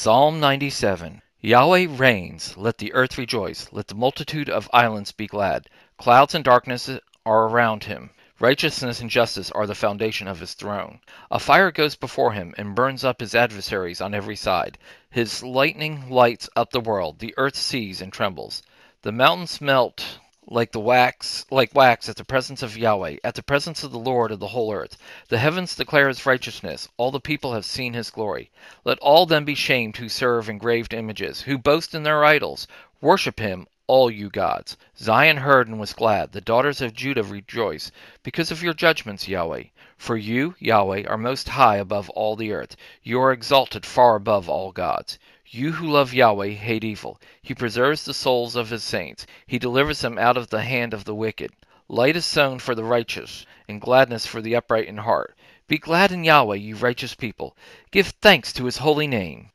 Psalm 97 Yahweh reigns, let the earth rejoice, let the multitude of islands be glad. Clouds and darkness are around him. Righteousness and justice are the foundation of his throne. A fire goes before him and burns up his adversaries on every side. His lightning lights up the world. The earth sees and trembles. The mountains melt like the wax like wax at the presence of Yahweh, at the presence of the Lord of the whole earth. The heavens declare his righteousness, all the people have seen his glory. Let all them be shamed who serve engraved images, who boast in their idols. Worship him, all you gods. Zion heard and was glad, the daughters of Judah rejoice, because of your judgments, Yahweh. For you, Yahweh, are most high above all the earth. You are exalted far above all gods. You who love Yahweh hate evil. He preserves the souls of his saints. He delivers them out of the hand of the wicked. Light is sown for the righteous, and gladness for the upright in heart. Be glad in Yahweh, you righteous people. Give thanks to his holy name.